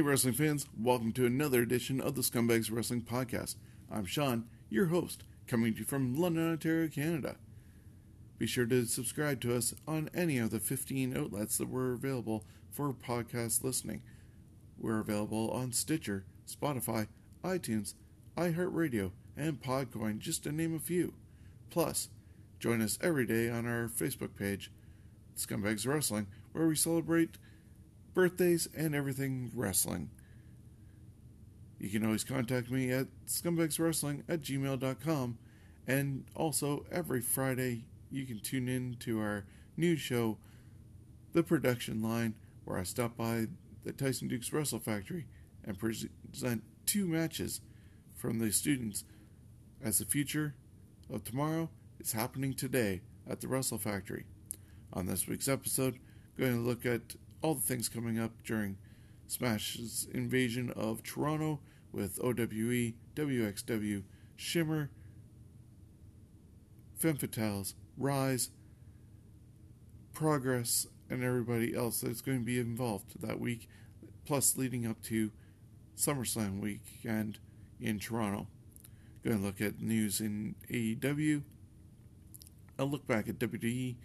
Hey, wrestling fans, welcome to another edition of the Scumbags Wrestling Podcast. I'm Sean, your host, coming to you from London, Ontario, Canada. Be sure to subscribe to us on any of the 15 outlets that were available for podcast listening. We're available on Stitcher, Spotify, iTunes, iHeartRadio, and Podcoin, just to name a few. Plus, join us every day on our Facebook page, Scumbags Wrestling, where we celebrate birthdays, and everything wrestling. You can always contact me at scumbagswrestling at gmail.com. And also, every Friday, you can tune in to our new show, The Production Line, where I stop by the Tyson Dukes Wrestle Factory and present two matches from the students as the future of tomorrow is happening today at the Wrestle Factory. On this week's episode, going to look at all the things coming up during Smash's invasion of Toronto with OWE, WXW, Shimmer, Femme Fatales, Rise, Progress, and everybody else that's going to be involved that week, plus leading up to SummerSlam weekend in Toronto. Going to look at news in AEW, a look back at WWE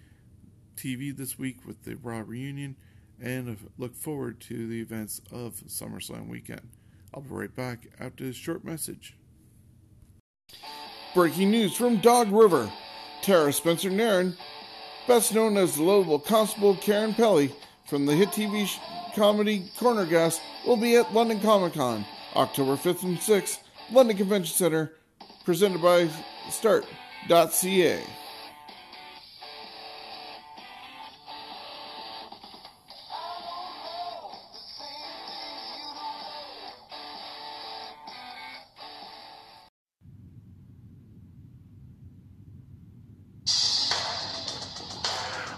TV this week with the Raw reunion, and look forward to the events of SummerSlam weekend. I'll be right back after this short message. Breaking news from Dog River. Tara Spencer Nairn, best known as the lovable Constable Karen Pelly from the hit TV sh- comedy Corner Gas, will be at London Comic Con October 5th and 6th, London Convention Center, presented by Start.ca.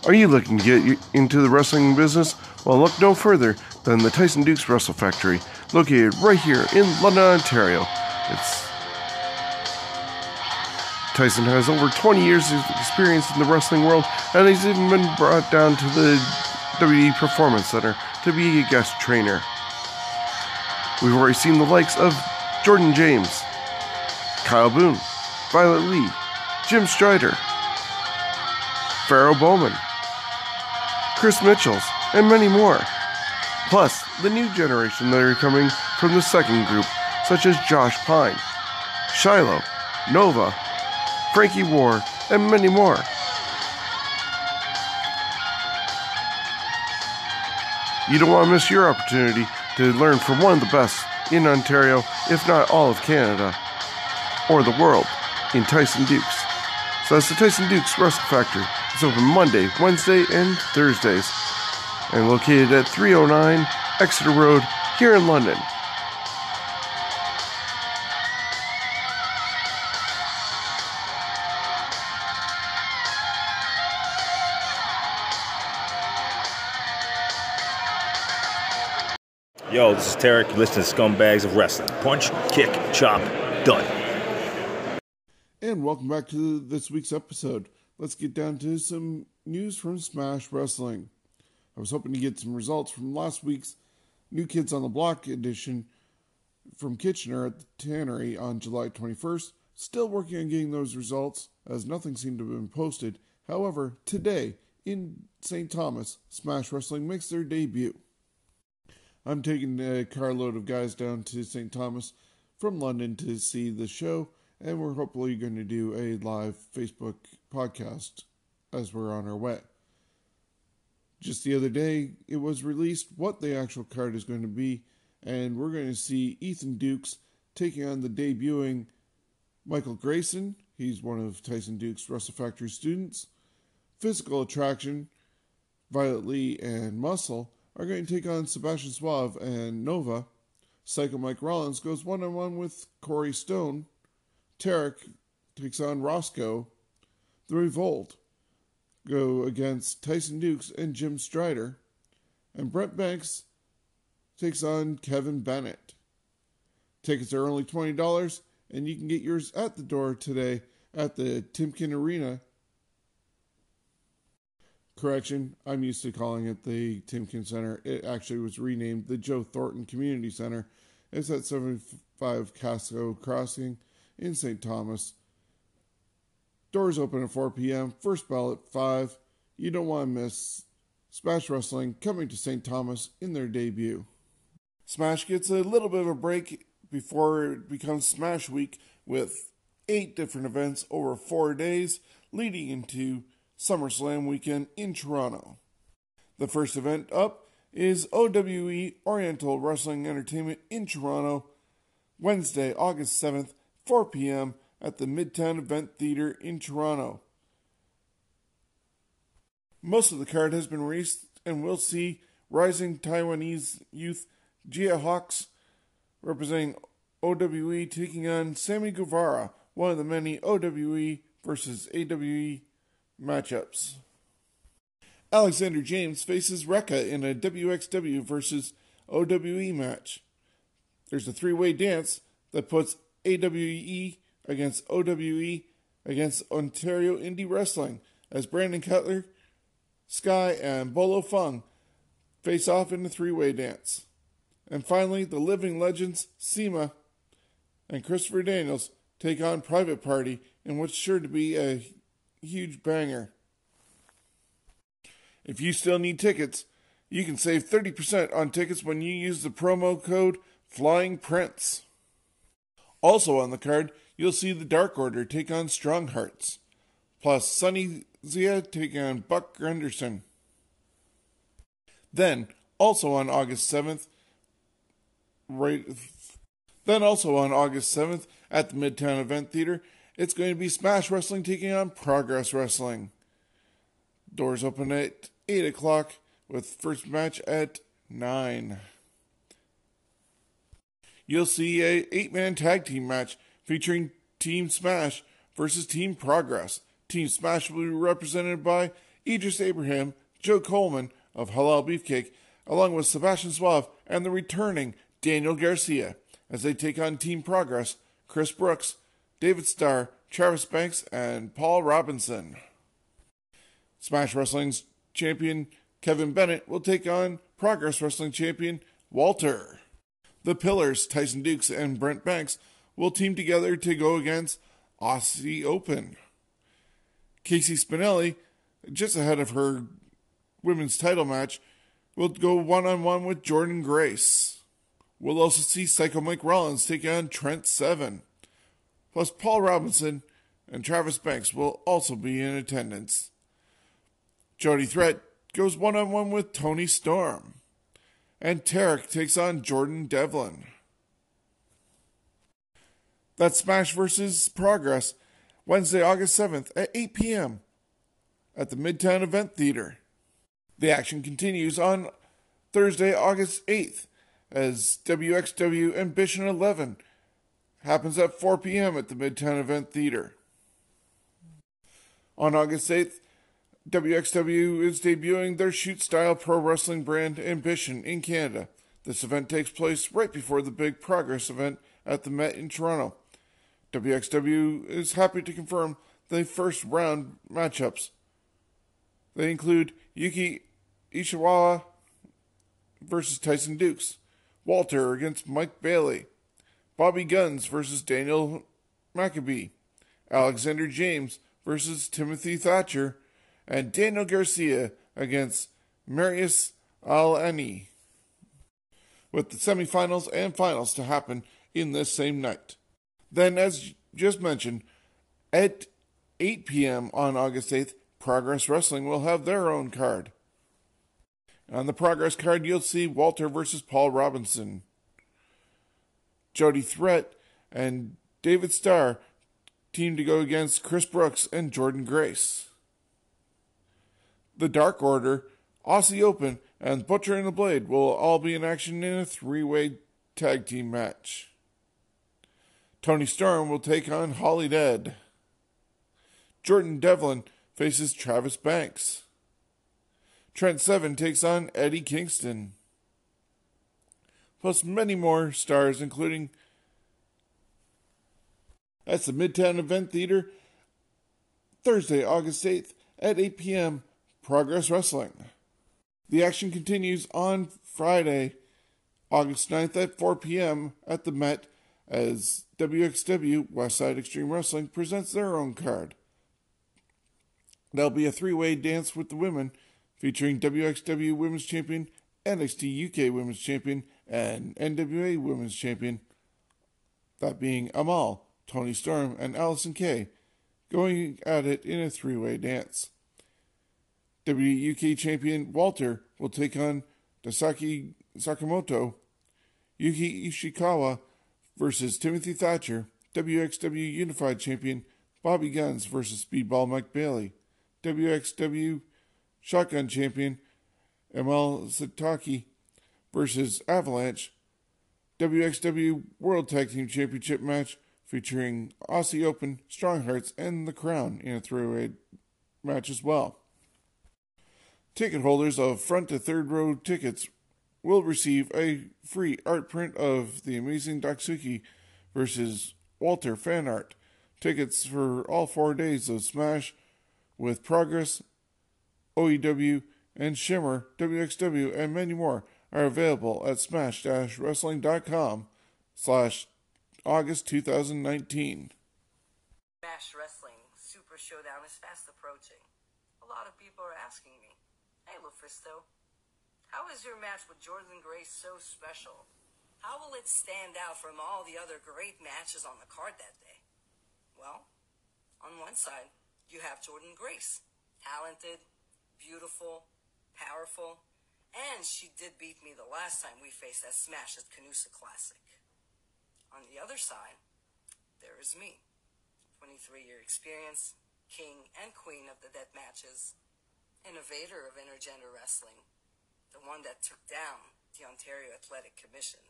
Are you looking to get into the wrestling business? Well, look no further than the Tyson Dukes Wrestle Factory, located right here in London, Ontario. It's Tyson has over 20 years of experience in the wrestling world, and he's even been brought down to the WWE Performance Center to be a guest trainer. We've already seen the likes of Jordan James, Kyle Boone, Violet Lee, Jim Strider, Pharaoh Bowman, Chris Mitchells, and many more. Plus, the new generation that are coming from the second group, such as Josh Pine, Shiloh, Nova, Frankie War, and many more. You don't want to miss your opportunity to learn from one of the best in Ontario, if not all of Canada, or the world, in Tyson Dukes. So that's the Tyson Dukes Wrestle Factory. It's open Monday, Wednesday, and Thursdays, and located at 309 Exeter Road here in London. Yo, this is Tarek. You listen to Scumbags of Wrestling. Punch, kick, chop, done. And welcome back to this week's episode. Let's get down to some news from Smash Wrestling. I was hoping to get some results from last week's New Kids on the Block edition from Kitchener at the Tannery on July 21st. Still working on getting those results, as nothing seemed to have been posted. However, today in St. Thomas, Smash Wrestling makes their debut. I'm taking a carload of guys down to St. Thomas from London to see the show, and we're hopefully going to do a live Facebook podcast as we're on our way. Just the other day, it was released what the actual card is going to be, and we're going to see Ethan Dukes taking on the debuting Michael Grayson. He's one of Tyson Duke's Wrestle Factory students. Physical Attraction, Violet Lee, and Muscle are going to take on Sebastian Suave and Nova. Psycho Mike Rollins goes one on one with Corey Stone. Tarek takes on Roscoe. The Revolt go against Tyson Dukes and Jim Strider. And Brent Banks takes on Kevin Bennett. Tickets are only $20, and you can get yours at the door today at the Timken Arena. Correction, I'm used to calling it the Timken Center. It actually was renamed the Joe Thornton Community Center. It's at 75 Caso Crossing in St. Thomas. Doors open at 4 p.m. First bell at 5. You don't want to miss Smash Wrestling coming to St. Thomas in their debut. Smash gets a little bit of a break before it becomes Smash Week with eight different events over four days, leading into SummerSlam weekend in Toronto. The first event up is OWE Oriental Wrestling Entertainment in Toronto, Wednesday, August 7th, 4 p.m. at the Midtown Event Theater in Toronto. Most of the card has been released, and we'll see rising Taiwanese youth Gia Hawks representing OWE taking on Sammy Guevara, one of the many OWE versus AWE matchups. Alexander James faces Rekka in a WXW versus OWE match. There's a three way dance that puts AWE against OWE against Ontario Indie Wrestling as Brandon Cutler, Sky, and Bolo Fung face off in a three way dance. And finally, the living legends CIMA and Christopher Daniels take on Private Party in what's sure to be a huge banger. If you still need tickets, you can save 30% on tickets when you use the promo code Flying Prince. Also on the card, you'll see the Dark Order take on Strong Hearts, plus Sunny Zia take on Buck Grenderson. Then, also on August 7th, right then also on August 7th at the Midtown Event Theater, it's going to be Smash Wrestling taking on Progress Wrestling. Doors open at 8 o'clock with first match at 9. You'll see a 8-man tag team match featuring Team Smash versus Team Progress. Team Smash will be represented by Idris Abraham, Joe Coleman of Halal Beefcake, along with Sebastian Suave and the returning Daniel Garcia as they take on Team Progress, Chris Brooks, David Starr, Travis Banks, and Paul Robinson. Smash Wrestling's champion Kevin Bennett will take on Progress Wrestling champion Walter. The Pillars, Tyson Dukes, and Brent Banks will team together to go against Aussie Open. Casey Spinelli, just ahead of her women's title match, will go one on one with Jordan Grace. We'll also see Psycho Mike Rollins take on Trent Seven. Plus, Paul Robinson and Travis Banks will also be in attendance. Jody Threat goes one on one with Toni Storm. And Tarek takes on Jordan Devlin. That's Smash vs. Progress, Wednesday, August 7th at 8 p.m. at the Midtown Event Theater. The action continues on Thursday, August 8th as WXW Ambition 11 happens at 4 p.m. at the Midtown Event Theater. On August 8th, WXW is debuting their shoot style pro wrestling brand Ambition in Canada. This event takes place right before the big Progress event at the Met in Toronto. WXW is happy to confirm the first round matchups. They include Yuki Ishikawa versus Tyson Dukes. Walter against Mike Bailey. Bobby Guns versus Daniel Makabe. Alexander James versus Timothy Thatcher. And Daniel Garcia against Marius Al-Ani. With the semifinals and finals to happen in this same night. Then, as just mentioned, at 8 p.m. on August 8th, Progress Wrestling will have their own card. On the Progress card, you'll see Walter versus Paul Robinson, Jody Threat, and David Starr team to go against Chris Brooks and Jordan Grace. The Dark Order, Aussie Open, and Butcher and the Blade will all be in action in a three way tag team match. Toni Storm will take on Holidead. Jordan Devlin faces Travis Banks. Trent Seven takes on Eddie Kingston. Plus many more stars, including that's the Midtown Event Theater, Thursday, August 8th at 8 p.m. Progress Wrestling. The action continues on Friday, August 9th at 4 p.m. at the Met as WXW Westside Extreme Wrestling presents their own card. There'll be a three way dance with the women featuring WXW Women's Champion, NXT UK Women's Champion, and NWA Women's Champion. That being Amal, Toni Storm, and Allysin Kay going at it in a three way dance. WUK Champion Walter will take on Dasaki Sakamoto, Yuki Ishikawa versus Timothy Thatcher, WXW Unified Champion Bobby Guns versus Speedball Mike Bailey, WXW Shotgun Champion Emil Sitoci versus Avalanche, WXW World Tag Team Championship match featuring Aussie Open, Strong Hearts, and The Crown in a three-way match as well. Ticket holders of front to third row tickets will receive a free art print of the amazing Datsuki versus Walter fan art. Tickets for all four days of Smash with Progress, OEW, and Shimmer, WXW, and many more are available at smash-wrestling.com slash August 2019. Smash Wrestling Super Showdown is fast approaching. A lot of people are asking me, Hey Lufisto, how is your match with Jordan Grace so special? How will it stand out from all the other great matches on the card that day? Well, on one side, you have Jordan Grace. Talented, beautiful, powerful, and she did beat me the last time we faced at Smash at Canusa Classic. On the other side, there is me. 23 year experience, king and queen of the dead matches, innovator of intergender wrestling, the one that took down the Ontario Athletic Commission.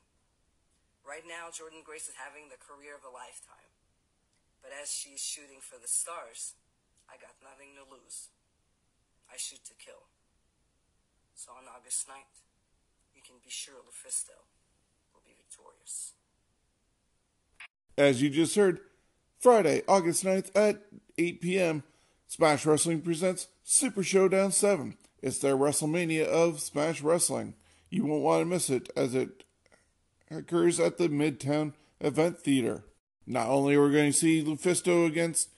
Right now, Jordan Grace is having the career of a lifetime. But as she's shooting for the stars, I got nothing to lose. I shoot to kill. So on August 9th, you can be sure Lufisto will be victorious. As you just heard, Friday, August 9th at 8 p.m., Smash Wrestling presents Super Showdown 7. It's their WrestleMania of Smash Wrestling. You won't want to miss it as it occurs at the Midtown Event Theater. Not only are we going to see Lufisto against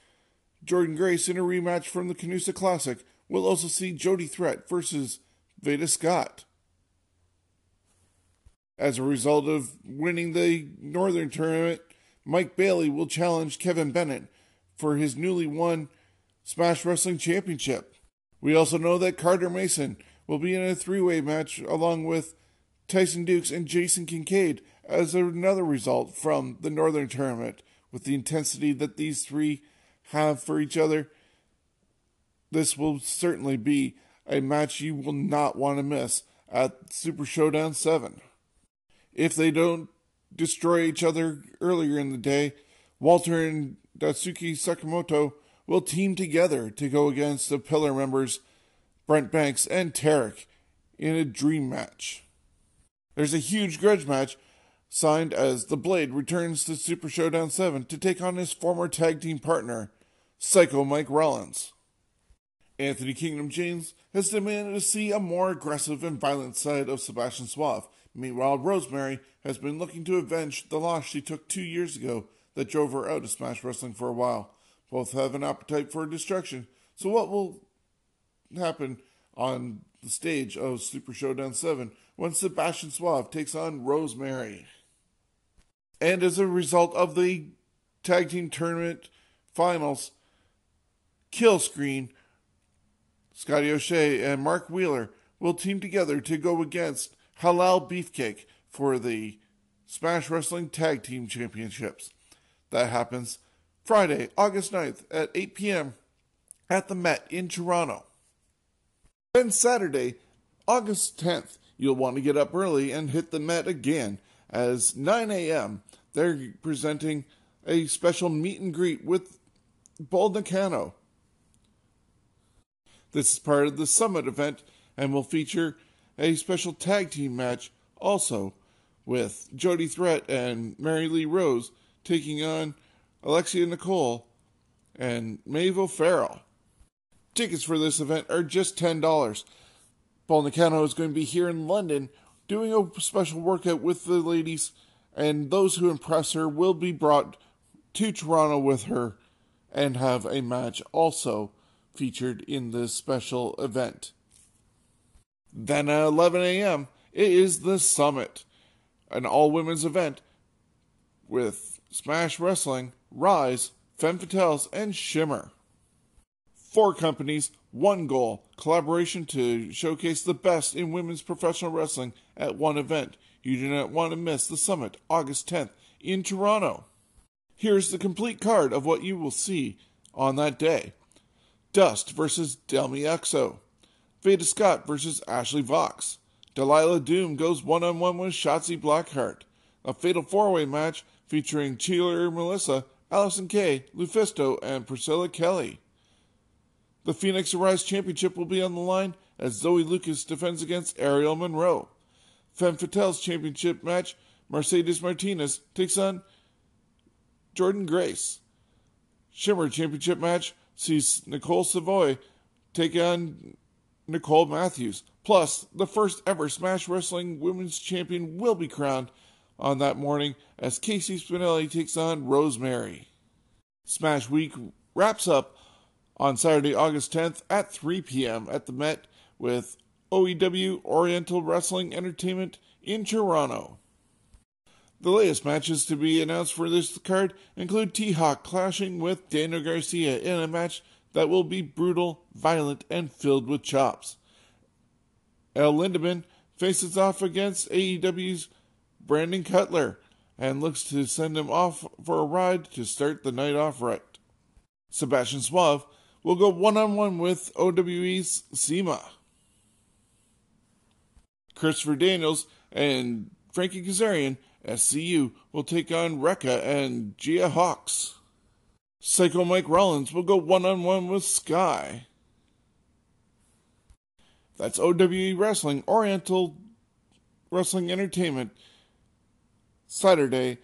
Jordan Grace in a rematch from the Canusa Classic, we'll also see Jody Threat versus Veda Scott. As a result of winning the Northern Tournament, Mike Bailey will challenge Kevin Bennett for his newly won Smash Wrestling Championship. We also know that Carter Mason will be in a three way match along with Tyson Dukes and Jason Kincaid as another result from the Northern Tournament. With the intensity that these three have for each other, this will certainly be a match you will not want to miss at Super Showdown 7. If they don't destroy each other earlier in the day, Walter and Datsuki Sakamoto will team together to go against the Pillar members Brent Banks and Tarek in a dream match. There's a huge grudge match signed as The Blade returns to Super Showdown 7 to take on his former tag team partner, Psycho Mike Rollins. Anthony Kingdom James has demanded to see a more aggressive and violent side of Sebastian Suave. Meanwhile, Rosemary has been looking to avenge the loss she took two years ago that drove her out of Smash Wrestling for a while. Both have an appetite for destruction, so what will happen on the stage of Super Showdown 7 when Sebastian Suave takes on Rosemary? And as a result of the tag team tournament finals, Kill Screen, Scotty O'Shea and Mark Wheeler will team together to go against Halal Beefcake for the Smash Wrestling Tag Team Championships. That happens Friday, August 9th at 8 p.m. at the Met in Toronto. Then Saturday, August 10th, you'll want to get up early and hit the Met again as 9 a.m. They're presenting a special meet and greet with Bull Nakano. This is part of the Summit event and will feature a special tag team match also with Jody Threat and Mary Lee Rose taking on Alexia Nicole and Maeve O'Farrell. Tickets for this event are just $10. Bull Nakano is going to be here in London doing a special workout with the ladies, and those who impress her will be brought to Toronto with her and have a match also featured in this special event. Then at 11 a.m., it is the Summit, an all women's event with Smash Wrestling, Rise, Femme Fatales, and Shimmer. Four companies, one goal collaboration to showcase the best in women's professional wrestling at one event. You do not want to miss the summit August 10th in Toronto. Here's the complete card of what you will see on that day Dust versus Delmi Exo, Veda Scott versus Ashley Vox, Delilah Doom goes one on one with Shotzi Blackheart, a fatal four way match featuring Cheerleader Melissa, Allysin Kay, Lufisto, and Priscilla Kelly. The Phoenix Arise Championship will be on the line as Zoe Lucas defends against Ariel Monroe. Femme Fatale's championship match, Mercedes Martinez takes on Jordan Grace. Shimmer championship match sees Nicole Savoy take on Nicole Matthews. Plus, the first ever Smash Wrestling Women's Champion will be crowned on that morning as Casey Spinelli takes on Rosemary. Smash Week wraps up on Saturday, August 10th at 3 p.m. at the Met with OEW Oriental Wrestling Entertainment in Toronto. The latest matches to be announced for this card include T Hawk clashing with Daniel Garcia in a match that will be brutal, violent, and filled with chops. El Lindaman faces off against AEW's Brandon Cutler and looks to send him off for a ride to start the night off right. Sebastian Suave will go one on one with OWE's CIMA. Christopher Daniels and Frankie Kazarian, SCU, will take on Rekka and Gia Hawks. Psycho Mike Rollins will go one on one with Sky. That's OWE Wrestling, Oriental Wrestling Entertainment, Saturday,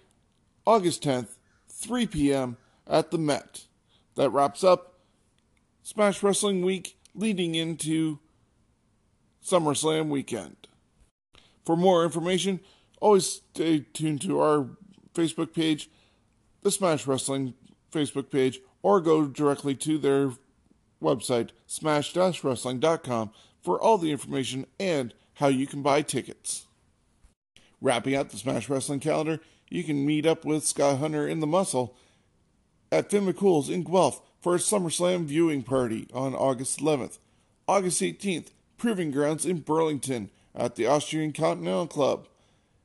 August 10th, 3 p.m. at the Met. That wraps up Smash Wrestling Week leading into SummerSlam weekend. For more information, always stay tuned to our Facebook page, the Smash Wrestling Facebook page, or go directly to their website, smash-wrestling.com, for all the information and how you can buy tickets. Wrapping up the Smash Wrestling calendar, you can meet up with Scott Hunter in the Muscle at Finn McCool's in Guelph for a SummerSlam viewing party on August 11th. August 18th, Proving Grounds in Burlington at the Austrian Continental Club.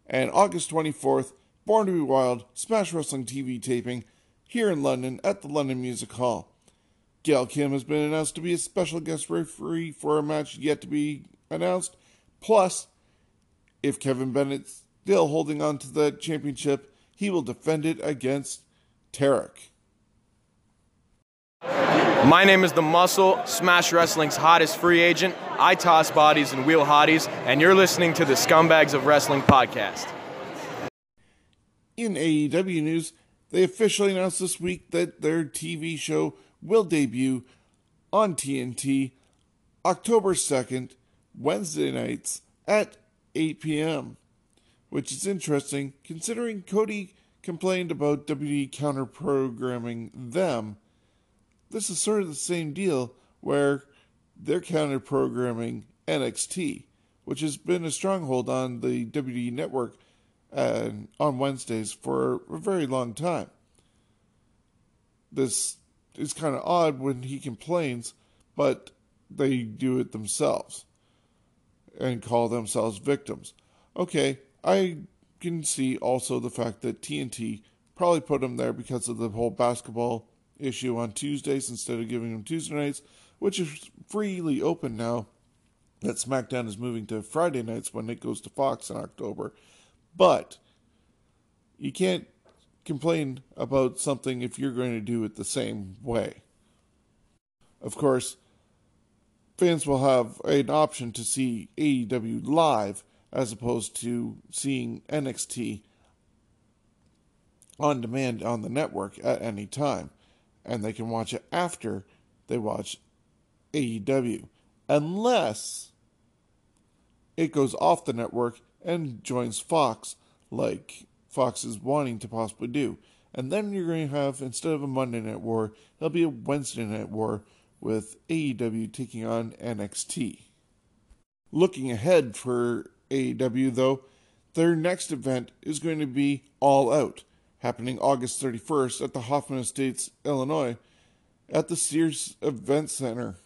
And August 24th, Born to be Wild Smash Wrestling TV taping here in London at the London Music Hall. Gail Kim has been announced to be a special guest referee for a match yet to be announced. Plus, if Kevin Bennett's still holding on to the championship, he will defend it against Tarek. My name is The Muscle, Smash Wrestling's hottest free agent. I toss bodies and wheel hotties, and you're listening to the Scumbags of Wrestling podcast. In AEW news, they officially announced this week that their TV show will debut on TNT October 2nd, Wednesday nights at 8 p.m., which is interesting considering Cody complained about WWE counter programming them. This is sort of the same deal where they're counter programming NXT, which has been a stronghold on the WWE network uh, on Wednesdays for a very long time. This is kind of odd when he complains, but they do it themselves and call themselves victims. Okay, I can see also the fact that TNT probably put him there because of the whole basketball issue on Tuesdays instead of giving him Tuesday nights, which is freely open now that SmackDown is moving to Friday nights when it goes to Fox in October. But you can't complain about something if you're going to do it the same way. Of course, fans will have an option to see AEW live as opposed to seeing NXT on demand on the network at any time. And they can watch it after they watch AEW. Unless it goes off the network and joins Fox, like Fox is wanting to possibly do. And then you're going to have, instead of a Monday Night War, there'll be a Wednesday Night War with AEW taking on NXT. Looking ahead for AEW, though, their next event is going to be All Out, happening August 31st at the Hoffman Estates, Illinois, at the Sears Event Center,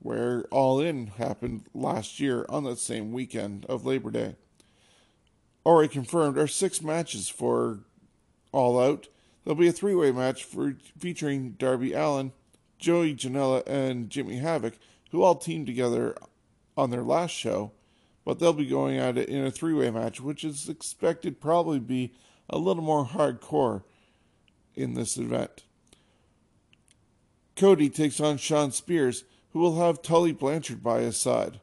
where All In happened last year on that same weekend of Labor Day. Already confirmed are six matches for All Out. There'll be a three way match for featuring Darby Allin, Joey Janela, and Jimmy Havoc, who all teamed together on their last show, but they'll be going at it in a three way match, which is expected probably be a little more hardcore in this event. Cody takes on Shawn Spears, who will have Tully Blanchard by his side.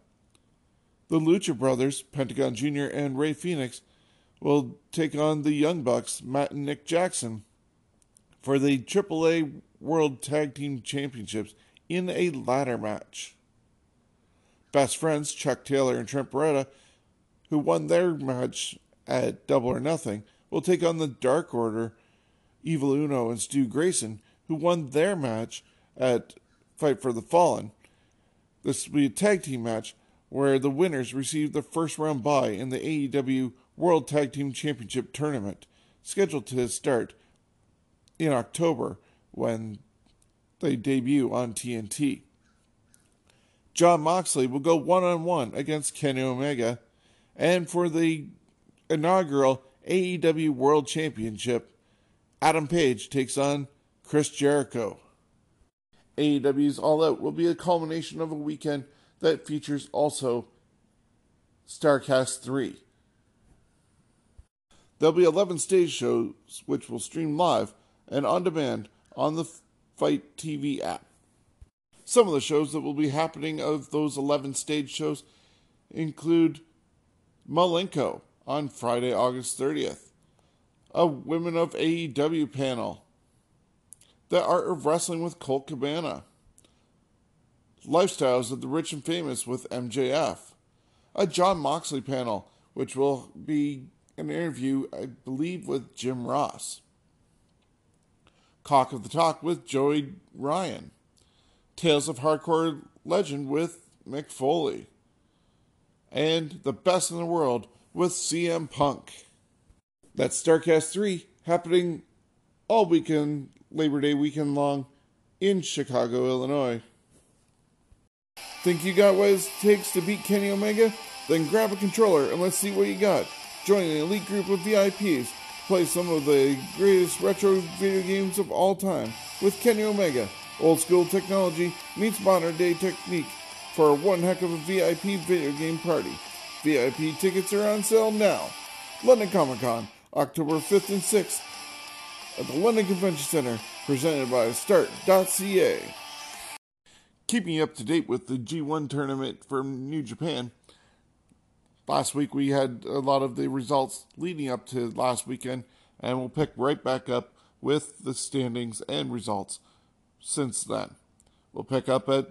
The Lucha Brothers, Pentagon Jr. and Rey Fénix, will take on the Young Bucks, Matt and Nick Jackson, for the AAA World Tag Team Championships in a ladder match. Best friends Chuck Taylor and Trent Beretta, who won their match at Double or Nothing, will take on the Dark Order, Evil Uno and Stu Grayson, who won their match at Fight for the Fallen. This will be a tag team match where the winners receive the first round bye in the AEW World Tag Team Championship tournament, scheduled to start in October when they debut on TNT. Jon Moxley will go one on one against Kenny Omega, and for the inaugural AEW World Championship, Adam Page takes on Chris Jericho. AEW's All Out will be a culmination of a weekend that features also Starcast 3. There'll be 11 stage shows which will stream live and on demand on the FITE TV app. Some of the shows that will be happening of those 11 stage shows include Malenko on Friday, August 30th, a Women of AEW panel, The Art of Wrestling with Colt Cabana, Lifestyles of the Rich and Famous with MJF, a Jon Moxley panel, which will be an interview, I believe, with Jim Ross. Cock of the Talk with Joey Ryan. Tales of Hardcore Legend with Mick Foley. And The Best in the World with CM Punk. That's Starcast 3 happening all weekend, Labor Day weekend long in Chicago, Illinois. Think you got what it takes to beat Kenny Omega? Then grab a controller and let's see what you got. Join an elite group of VIPs play some of the greatest retro video games of all time with Kenny Omega. Old school technology meets modern day technique for one heck of a VIP video game party. VIP tickets are on sale now. London Comic Con, October 5th and 6th at the London Convention Center, presented by Start.ca. Keeping you up to date with the G1 tournament from New Japan. Last week we had a lot of the results leading up to last weekend, and we'll pick right back up with the standings and results since then. We'll pick up at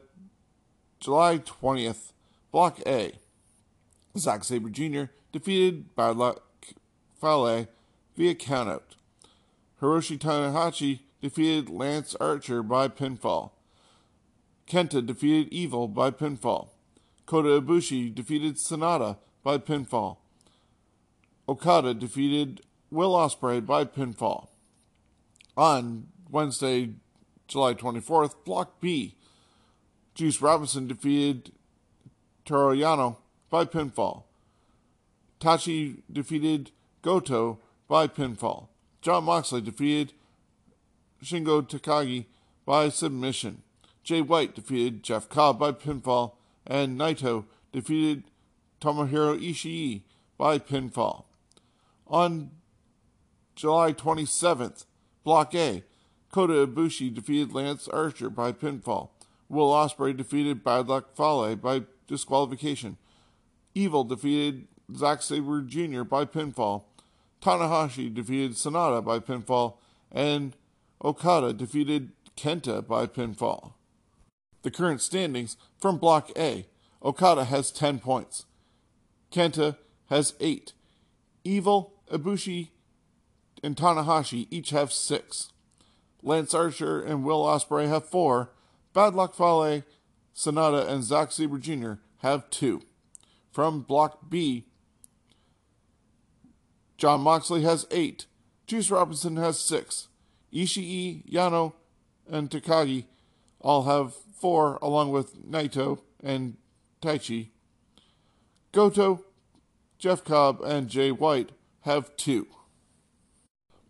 July 20th, Block A. Zack Sabre Jr. defeated Bad Luck Fale via countout. Hiroshi Tanahashi defeated Lance Archer by pinfall. Kenta defeated Evil by pinfall. Kota Ibushi defeated Sanada by pinfall. Okada defeated Will Ospreay by pinfall. On Wednesday, July 24th, Block B, Juice Robinson defeated Toru Yano by pinfall. Taichi defeated Goto by pinfall. Jon Moxley defeated Shingo Takagi by submission. Jay White defeated Jeff Cobb by pinfall, and Naito defeated Tomohiro Ishii by pinfall. On July 27th, Block A, Kota Ibushi defeated Lance Archer by pinfall. Will Ospreay defeated Bad Luck Fale by disqualification. Evil defeated Zack Sabre Jr. by pinfall. Tanahashi defeated Sanada by pinfall, and Okada defeated Kenta by pinfall. The current standings from Block A Okada has 10 points, Kenta has 8, Evil, Ibushi, and Tanahashi each have 6. Lance Archer and Will Ospreay have 4. Bad Luck Fale, Sanada, and Zack Sabre Jr. have 2. From Block B, Jon Moxley has 8. Juice Robinson has 6. Ishii, Yano, and Takagi all have 4, along with Naito and Taichi. Goto, Jeff Cobb, and Jay White have 2.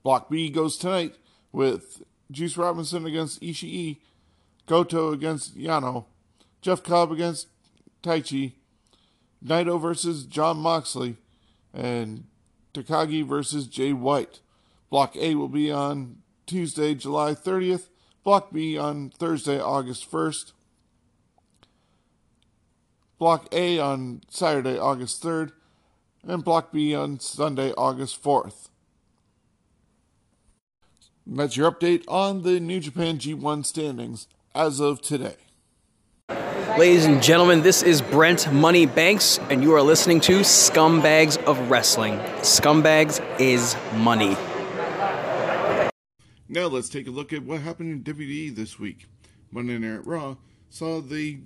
Block B goes tonight with Juice Robinson against Ishii, Goto against Yano, Jeff Cobb against Taichi, Naito versus Jon Moxley, and Takagi versus Jay White. Block A will be on Tuesday, July 30th. Block B on Thursday, August 1st. Block A on Saturday, August 3rd. And Block B on Sunday, August 4th. That's your update on the New Japan G1 standings as of today. Ladies and gentlemen, this is Brent Money Banks, and you are listening to Scumbags of Wrestling. Scumbags is money. Now let's take a look at what happened in WWE this week. Monday Night Raw saw the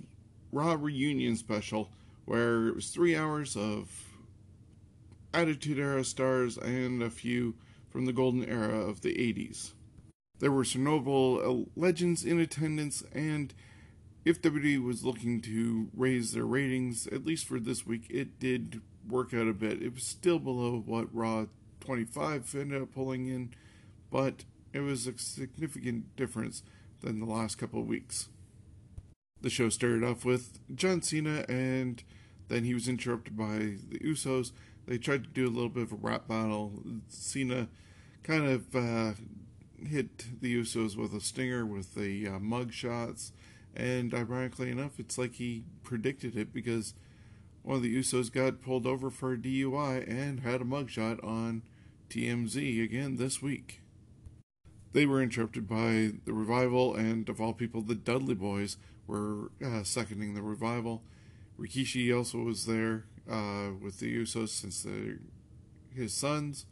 Raw reunion special where it was three hours of Attitude Era stars and a few from the golden era of the 80s. There were some notable uh, legends in attendance, and if WWE was looking to raise their ratings, at least for this week, it did work out a bit. It was still below what Raw 25 ended up pulling in, but it was a significant difference than the last couple of weeks. The show started off with John Cena, and then he was interrupted by the Usos. They tried to do a little bit of a rap battle. Cena kind of uh, hit the Usos with a stinger with the uh, mug shots, and ironically enough, it's like he predicted it because one of the Usos got pulled over for a DUI and had a mugshot on TMZ again this week. They were interrupted by the revival, and of all people, the Dudley Boyz were uh, seconding the revival. Rikishi also was there uh, with the Usos since his sons,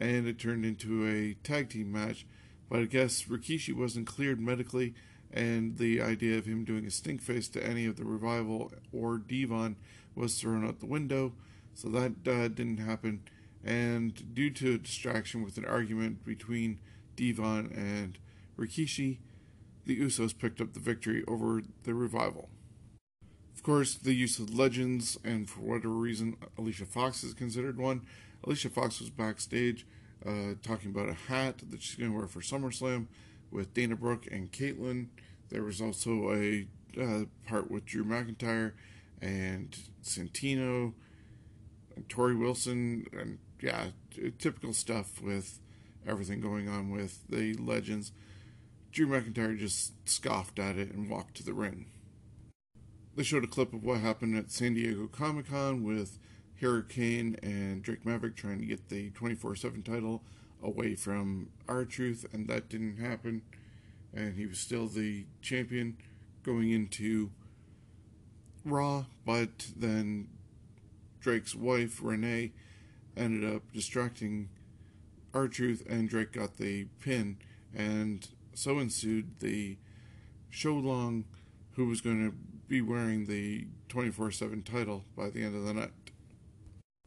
and it turned into a tag team match. But I guess Rikishi wasn't cleared medically, and the idea of him doing a stink face to any of the revival or Devon was thrown out the window, so that uh, didn't happen. And due to a distraction with an argument between Devon and Rikishi, the Usos picked up the victory over the revival. Of course, the use of legends, and for whatever reason, Alicia Fox is considered one. Alicia Fox was backstage uh, talking about a hat that she's going to wear for SummerSlam with Dana Brooke and Kaitlyn. There was also a uh, part with Drew McIntyre and Santino and Torrie Wilson, and yeah, typical stuff with everything going on with the legends. Drew McIntyre just scoffed at it and walked to the ring. They showed a clip of what happened at San Diego Comic Con with Hurricane and Drake Maverick trying to get the 24 7 title away from R-Truth, and that didn't happen. And he was still the champion going into Raw, but then Drake's wife, Renee, ended up distracting R Truth, and Drake got the pin, and so ensued the show long who was going to be wearing the 24 7 title by the end of the night.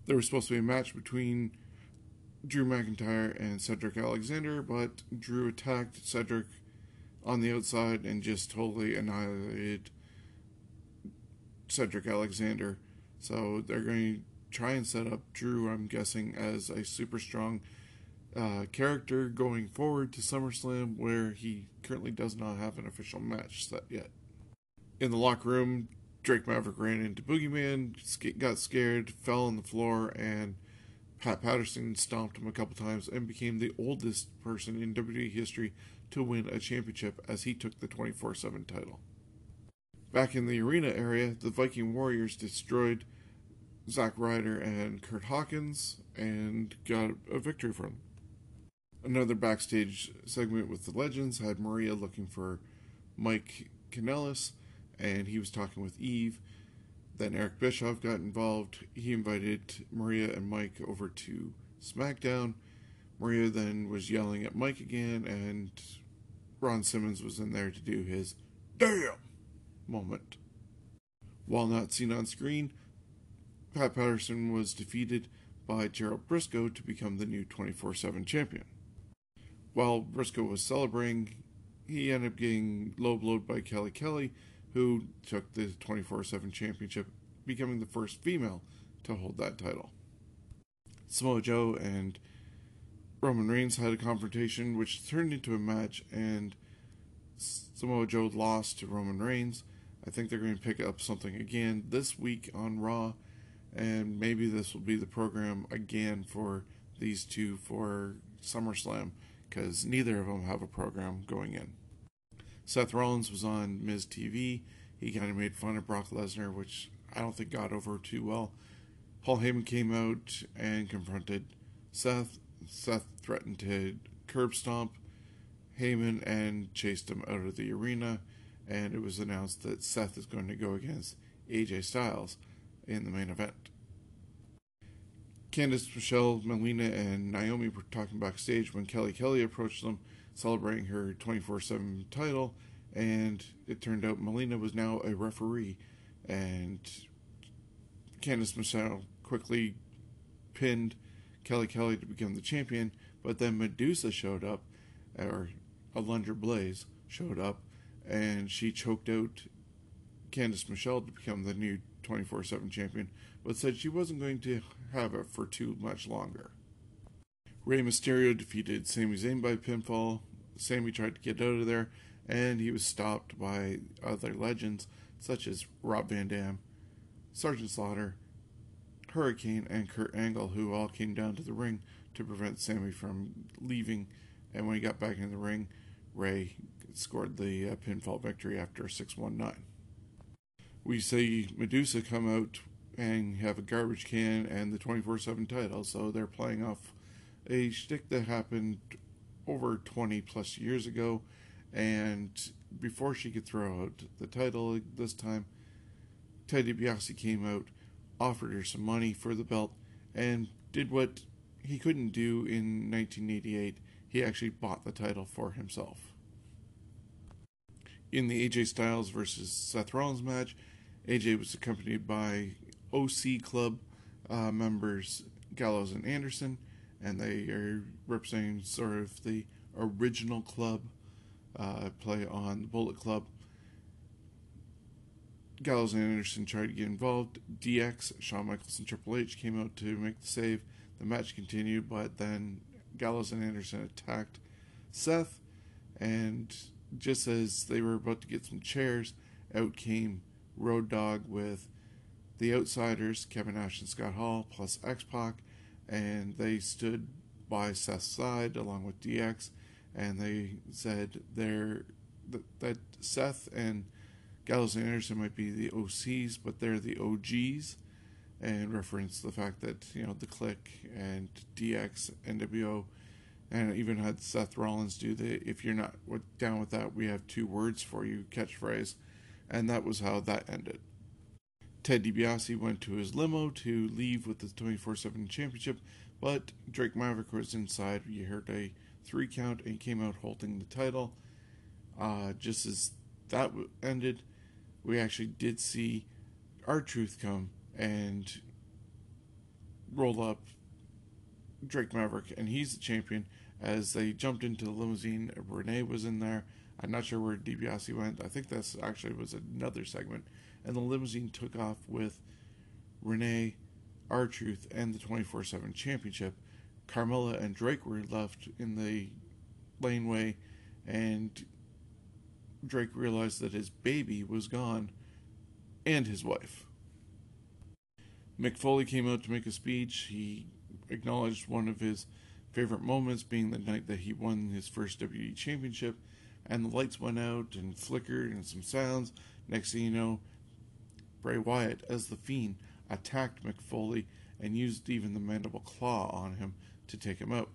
There was supposed to be a match between Drew McIntyre and Cedric Alexander, but Drew attacked Cedric on the outside and just totally annihilated Cedric Alexander. So they're going to try and set up Drew, I'm guessing, as a super strong uh, character going forward to SummerSlam, where he currently does not have an official match set yet. In the locker room, Drake Maverick ran into Boogeyman, got scared, fell on the floor, and Pat Patterson stomped him a couple times and became the oldest person in WWE history to win a championship as he took the 24 7 title. Back in the arena area, the Viking Warriors destroyed Zack Ryder and Kurt Hawkins and got a victory from them. Another backstage segment with the Legends had Maria looking for Mike Kanellis, and he was talking with Eve. Then Eric Bischoff got involved. He invited Maria and Mike over to SmackDown. Maria then was yelling at Mike again, and Ron Simmons was in there to do his damn moment. While not seen on screen, Pat Patterson was defeated by Gerald Brisco to become the new 24 7 champion. While Brisco was celebrating, he ended up getting low blowed by Kelly Kelly, who took the 24 7 championship, becoming the first female to hold that title. Samoa Joe and Roman Reigns had a confrontation which turned into a match, and Samoa Joe lost to Roman Reigns. I think they're going to pick up something again this week on Raw, and maybe this will be the program again for these two for SummerSlam because neither of them have a program going in. Seth Rollins was on Miz TV. He kind of made fun of Brock Lesnar, which I don't think got over too well. Paul Heyman came out and confronted Seth. Seth threatened to curb stomp Heyman and chased him out of the arena. And it was announced that Seth is going to go against AJ Styles in the main event. Candice, Michelle, Melina, and Naomi were talking backstage when Kelly Kelly approached them, celebrating her 24 7 title. And it turned out Melina was now a referee. And Candice Michelle quickly pinned Kelly Kelly to become the champion, but then Medusa showed up, or Alundra Blaze showed up, and she choked out Candice Michelle to become the new 24 7 champion, but said she wasn't going to have it for too much longer. Rey Mysterio defeated Sami Zayn by pinfall. Sami tried to get out of there, and he was stopped by other legends such as Rob Van Dam, Sergeant Slaughter, Hurricane, and Kurt Angle, who all came down to the ring to prevent Sami from leaving. And when he got back in the ring, Rey scored the uh, pinfall victory after 619. We see Medusa come out and have a garbage can and the 24 7 title, so they're playing off a shtick that happened over 20 plus years ago. And before she could throw out the title this time, Ted DiBiase came out, offered her some money for the belt, and did what he couldn't do in 1988. He actually bought the title for himself. In the AJ Styles versus Seth Rollins match, AJ was accompanied by OC Club uh, members Gallows and Anderson, and they are representing sort of the original club uh, play on the Bullet Club. Gallows and Anderson tried to get involved. DX, Shawn Michaels, and Triple H came out to make the save. The match continued, but then Gallows and Anderson attacked Seth, and just as they were about to get some chairs, out came Road Dog with the Outsiders, Kevin Nash and Scott Hall, plus X Pac, and they stood by Seth's side along with DX, and they said they're, that, Seth and Gallows and Anderson might be the OCs, but they're the OGs, and reference the fact that you know the Kliq and DX, NWO, and even had Seth Rollins do the "If you're not down with that, we have two words for you" catchphrase, and that was how that ended. Ted DiBiase went to his limo to leave with the 24 7 championship, but Drake Maverick was inside. You heard a three count and came out holding the title. Uh, just as that ended, we actually did see R Truth come and roll up Drake Maverick, and he's the champion. As they jumped into the limousine, Renee was in there. I'm not sure where DiBiase went. I think that's actually was another segment. And the limousine took off with Renee, R Truth, and the 24 7 championship. Carmella and Drake were left in the laneway, and Drake realized that his baby was gone and his wife. Mick Foley came out to make a speech. He acknowledged one of his favorite moments being the night that he won his first WWE championship, and the lights went out and flickered and some sounds. Next thing you know, Bray Wyatt, as the Fiend, attacked Mick Foley and used even the mandible claw on him to take him out.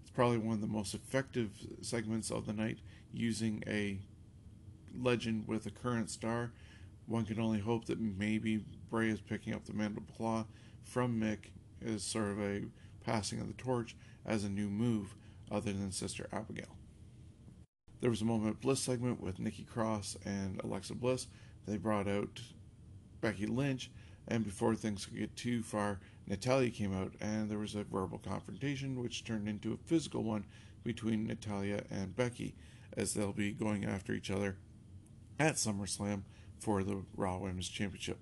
It's probably one of the most effective segments of the night, using a legend with a current star. One can only hope that maybe Bray is picking up the mandible claw from Mick as sort of a passing of the torch as a new move, other than Sister Abigail. There was a moment bliss segment with Nikki Cross and Alexa Bliss. They brought out Becky Lynch, and before things could get too far, Natalya came out, and there was a verbal confrontation, which turned into a physical one between Natalya and Becky, as they'll be going after each other at SummerSlam for the Raw Women's Championship.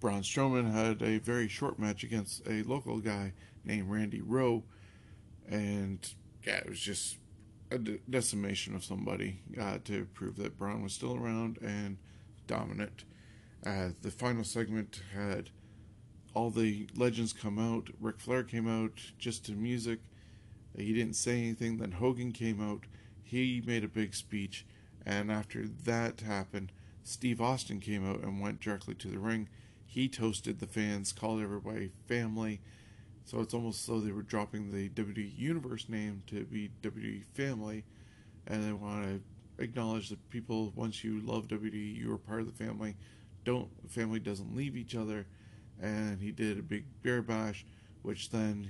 Braun Strowman had a very short match against a local guy named Randy Rowe, and yeah, it was just a decimation of somebody uh, to prove that Braun was still around and dominant. Uh, the final segment had all the legends come out. Ric Flair came out just to music. He didn't say anything. Then Hogan came out. He made a big speech. And after that happened, Steve Austin came out and went directly to the ring. He toasted the fans, called everybody family. So it's almost as though they were dropping the WWE Universe name to be WWE Family. And they want to acknowledge that people, once you love WWE, you are part of the family. Don't family doesn't leave each other. And he did a big bear bash, which then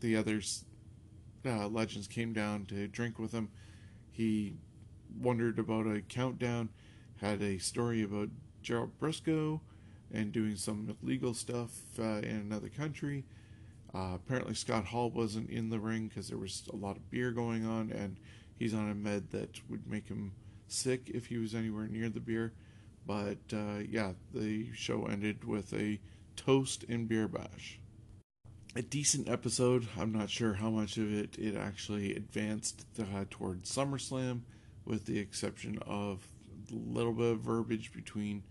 the others uh, legends came down to drink with him. He wondered about a countdown, had a story about Gerald Brisco and doing some illegal stuff uh, in another country. Uh, apparently, Scott Hall wasn't in the ring because there was a lot of beer going on, and he's on a med that would make him sick if he was anywhere near the beer. But uh, yeah, the show ended with a toast and beer bash. A decent episode. I'm not sure how much of it it actually advanced uh, towards SummerSlam, with the exception of a little bit of verbiage between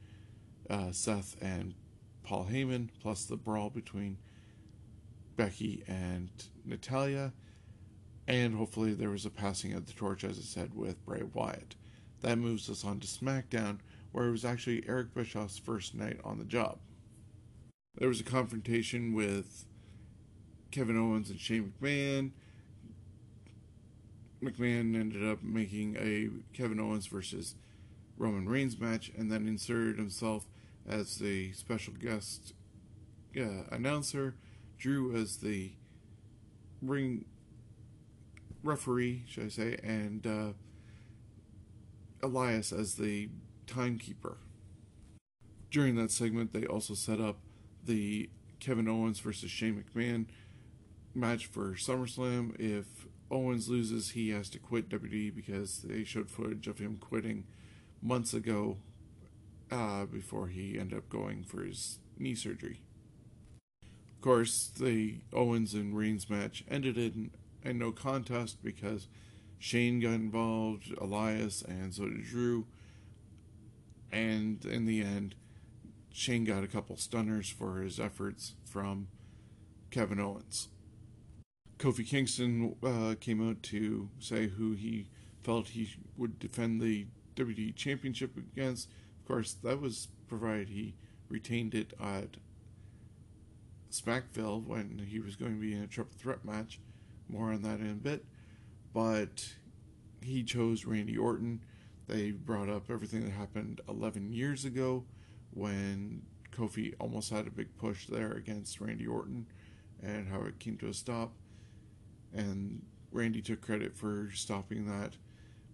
uh, Seth and Paul Heyman, plus the brawl between Becky and Natalya, and hopefully there was a passing of the torch, as I said, with Bray Wyatt. That moves us on to SmackDown, where it was actually Eric Bischoff's first night on the job. There was a confrontation with Kevin Owens and Shane McMahon. McMahon ended up making a Kevin Owens versus Roman Reigns match and then inserted himself as the special guest uh, announcer, Drew as the ring referee, should I say, and uh, Elias as the timekeeper. During that segment, they also set up the Kevin Owens versus Shane McMahon match for SummerSlam. If Owens loses, he has to quit WWE because they showed footage of him quitting months ago uh, before he ended up going for his knee surgery. Of course, the Owens and Reigns match ended in a no contest because Shane got involved, Elias, and so did Drew. And in the end, Shane got a couple stunners for his efforts from Kevin Owens. Kofi Kingston uh, came out to say who he felt he would defend the WWE Championship against. Of course, that was provided he retained it at Smackville when he was going to be in a triple threat match. More on that in a bit. But he chose Randy Orton. They brought up everything that happened 11 years ago when Kofi almost had a big push there against Randy Orton and how it came to a stop. And Randy took credit for stopping that.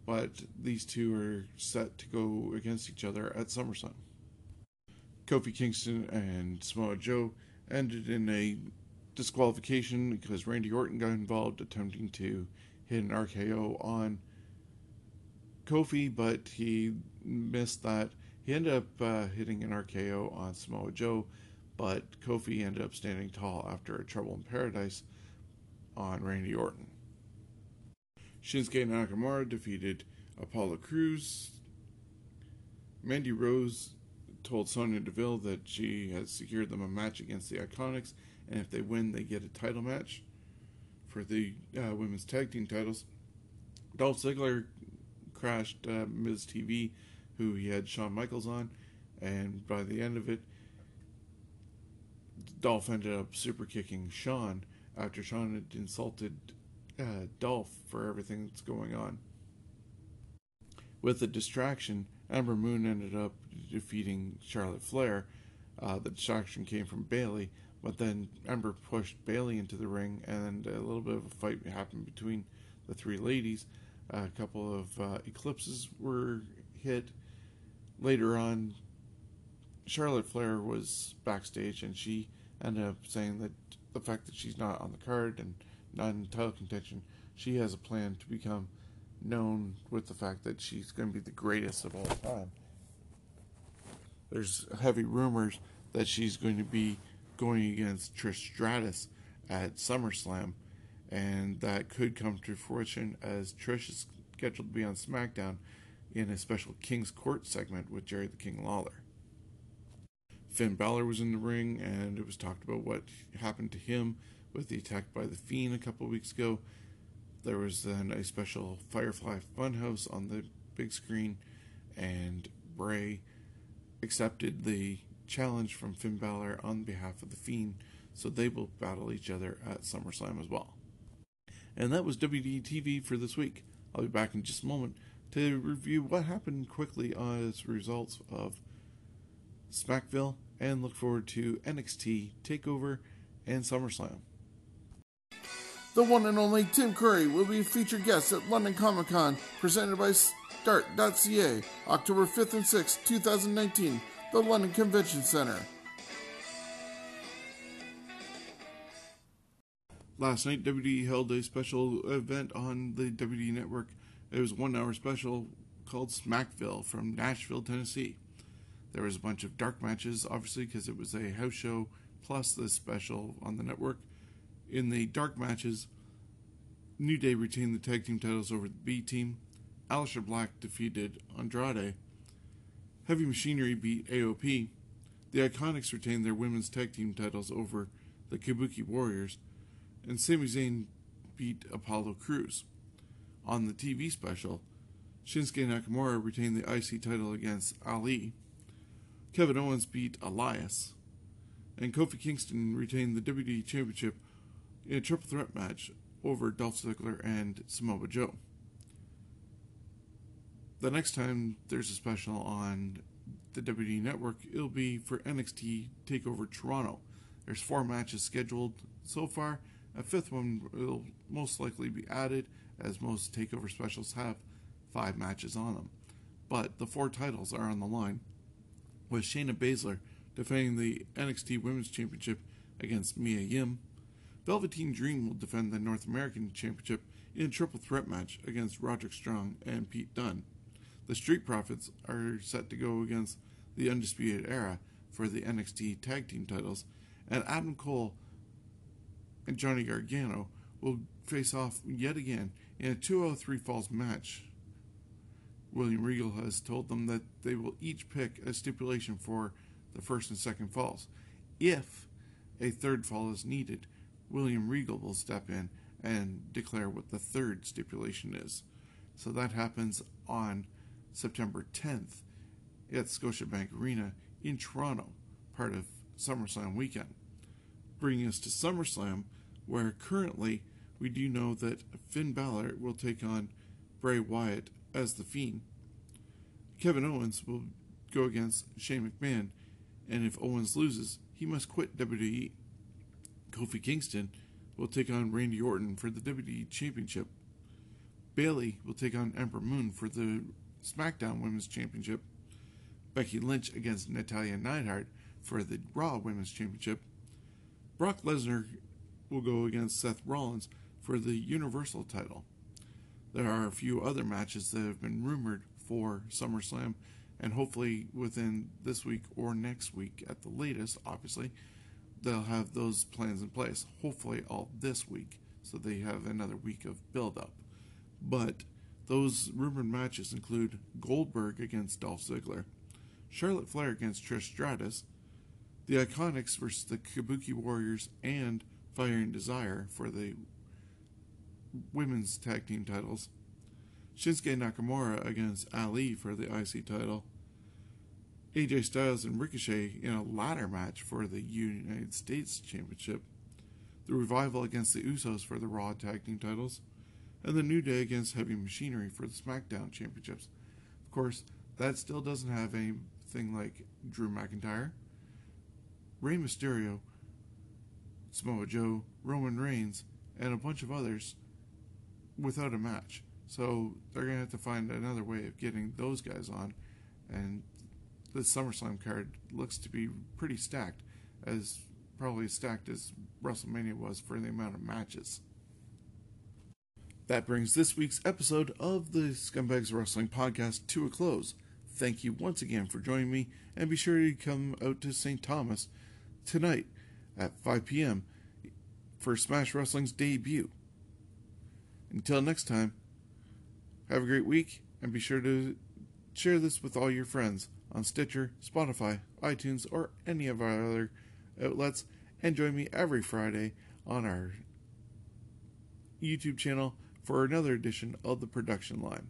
But these two are set to go against each other at SummerSlam. Kofi Kingston and Samoa Joe ended in a disqualification because Randy Orton got involved attempting to hit an RKO on Kofi, but he missed that. He ended up uh, hitting an RKO on Samoa Joe, but Kofi ended up standing tall after a Trouble in Paradise on Randy Orton. Shinsuke Nakamura defeated Apollo Crews. Mandy Rose told Sonya Deville that she has secured them a match against the Iconics, and if they win, they get a title match for the uh, women's tag team titles. Dolph Ziggler crashed uh, Miz TV, who he had Shawn Michaels on, and by the end of it, Dolph ended up super kicking Shawn after Shawn had insulted uh, Dolph for everything that's going on. With the distraction, Ember Moon ended up defeating Charlotte Flair. Uh, the distraction came from Bayley, but then Ember pushed Bayley into the ring, and a little bit of a fight happened between the three ladies. A couple of uh, eclipses were hit. Later on, Charlotte Flair was backstage, and she ended up saying that the fact that she's not on the card and not in title contention, she has a plan to become known with the fact that she's going to be the greatest of all time. There's heavy rumors that she's going to be going against Trish Stratus at SummerSlam, and that could come to fruition as Trish is scheduled to be on SmackDown in a special King's Court segment with Jerry the King Lawler. Finn Balor was in the ring, and it was talked about what happened to him with the attack by the Fiend a couple weeks ago. There was then a special Firefly Funhouse on the big screen, and Bray accepted the challenge from Finn Balor on behalf of the Fiend, so they will battle each other at SummerSlam as well. And that was WD TV for this week. I'll be back in just a moment to review what happened quickly as results of Smackville and look forward to NXT TakeOver and SummerSlam. The one and only Tim Curry will be a featured guest at London Comic Con, presented by Start.ca, October 5th and 6th, 2019, the London Convention Center. Last night, WWE held a special event on the WWE Network. It was a one hour special called Smackville from Nashville, Tennessee. There was a bunch of dark matches, obviously, because it was a house show plus this special on the network. In the dark matches, New Day retained the tag team titles over the B team. Aleister Black defeated Andrade. Heavy Machinery beat AOP. The Iconics retained their women's tag team titles over the Kabuki Warriors. And Sami Zayn beat Apollo Crews. On the TV special, Shinsuke Nakamura retained the IC title against Ali. Kevin Owens beat Elias. And Kofi Kingston retained the WWE Championship in a triple threat match over Dolph Ziggler and Samoa Joe. The next time there's a special on the WWE Network, it'll be for NXT TakeOver Toronto. There's four matches scheduled so far. A fifth one will most likely be added, as most TakeOver specials have five matches on them. But the four titles are on the line, with Shayna Baszler defending the NXT Women's Championship against Mia Yim. Velveteen Dream will defend the North American Championship in a triple threat match against Roderick Strong and Pete Dunne. The Street Profits are set to go against the Undisputed Era for the NXT Tag Team titles, and Adam Cole and Johnny Gargano will face off yet again in a 203 Falls match. William Regal has told them that they will each pick a stipulation for the first and second falls. If a third fall is needed, William Regal will step in and declare what the third stipulation is. So that happens on September 10th at Scotiabank Arena in Toronto, part of SummerSlam weekend. Bringing us to SummerSlam, where currently we do know that Finn Balor will take on Bray Wyatt as the Fiend. Kevin Owens will go against Shane McMahon and if Owens loses, he must quit WWE. Kofi Kingston will take on Randy Orton for the WWE Championship. Bayley will take on Ember Moon for the SmackDown Women's Championship. Becky Lynch against Natalya Neidhart for the Raw Women's Championship. Brock Lesnar will go against Seth Rollins for the Universal title. There are a few other matches that have been rumored for SummerSlam, and hopefully within this week or next week at the latest, obviously, they'll have those plans in place. Hopefully, all this week, so they have another week of build up. But those rumored matches include Goldberg against Dolph Ziggler, Charlotte Flair against Trish Stratus, the Iconics versus the Kabuki Warriors, and Fire and Desire for the women's tag team titles, Shinsuke Nakamura against Ali for the IC title, AJ Styles and Ricochet in a ladder match for the United States Championship, the Revival against the Usos for the Raw tag team titles, and the New Day against Heavy Machinery for the SmackDown Championships. Of course, that still doesn't have anything like Drew McIntyre, Rey Mysterio, Samoa Joe, Roman Reigns, and a bunch of others without a match. So they're going to have to find another way of getting those guys on. And the SummerSlam card looks to be pretty stacked, as probably as stacked as WrestleMania was for the amount of matches. That brings this week's episode of the Scumbags Wrestling Podcast to a close. Thank you once again for joining me, and be sure to come out to St. Thomas tonight at 5 p.m. for Smash Wrestling's debut. Until next time, have a great week, and be sure to share this with all your friends on Stitcher, Spotify, iTunes, or any of our other outlets, and join me every Friday on our YouTube channel for another edition of the production line.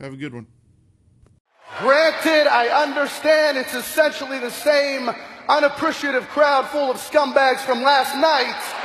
Have a good one. Granted, I understand it's essentially the same unappreciative crowd full of scumbags from last night.